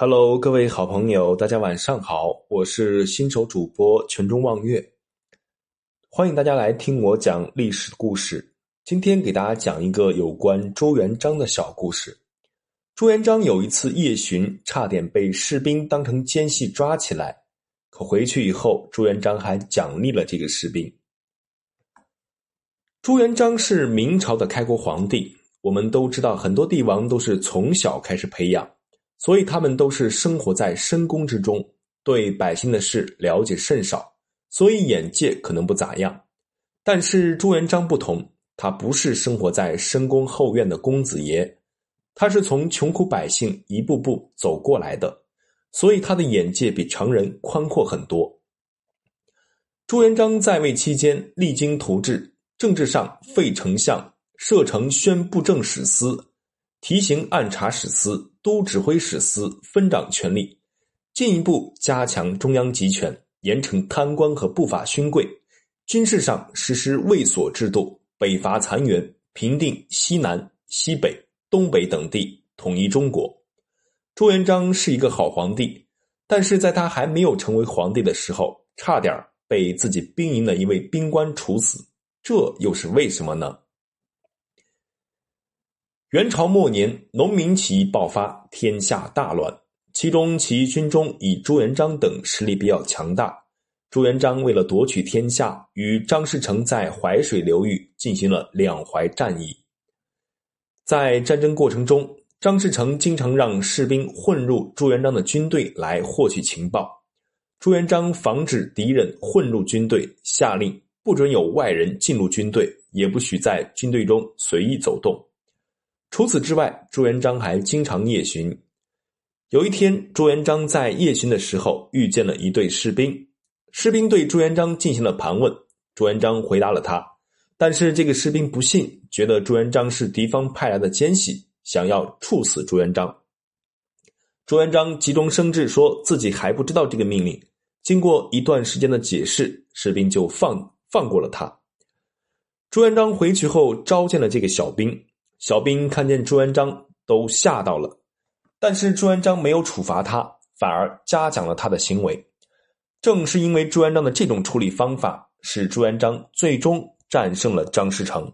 Hello，各位好朋友，大家晚上好，我是新手主播全中望月，欢迎大家来听我讲历史故事。今天给大家讲一个有关朱元璋的小故事。朱元璋有一次夜巡，差点被士兵当成奸细抓起来，可回去以后，朱元璋还奖励了这个士兵。朱元璋是明朝的开国皇帝，我们都知道，很多帝王都是从小开始培养。所以他们都是生活在深宫之中，对百姓的事了解甚少，所以眼界可能不咋样。但是朱元璋不同，他不是生活在深宫后院的公子爷，他是从穷苦百姓一步步走过来的，所以他的眼界比常人宽阔很多。朱元璋在位期间励精图治，政治上废丞相，设成宣布政使司。提刑按察使司、都指挥使司分掌权力，进一步加强中央集权，严惩贪官和不法勋贵。军事上实施卫所制度，北伐残垣，平定西南、西北、东北等地，统一中国。朱元璋是一个好皇帝，但是在他还没有成为皇帝的时候，差点被自己兵营的一位兵官处死。这又是为什么呢？元朝末年，农民起义爆发，天下大乱。其中起义军中以朱元璋等实力比较强大。朱元璋为了夺取天下，与张士诚在淮水流域进行了两淮战役。在战争过程中，张士诚经常让士兵混入朱元璋的军队来获取情报。朱元璋防止敌人混入军队，下令不准有外人进入军队，也不许在军队中随意走动。除此之外，朱元璋还经常夜巡。有一天，朱元璋在夜巡的时候遇见了一队士兵，士兵对朱元璋进行了盘问，朱元璋回答了他，但是这个士兵不信，觉得朱元璋是敌方派来的奸细，想要处死朱元璋。朱元璋急中生智，说自己还不知道这个命令。经过一段时间的解释，士兵就放放过了他。朱元璋回去后召见了这个小兵。小兵看见朱元璋都吓到了，但是朱元璋没有处罚他，反而嘉奖了他的行为。正是因为朱元璋的这种处理方法，使朱元璋最终战胜了张士诚。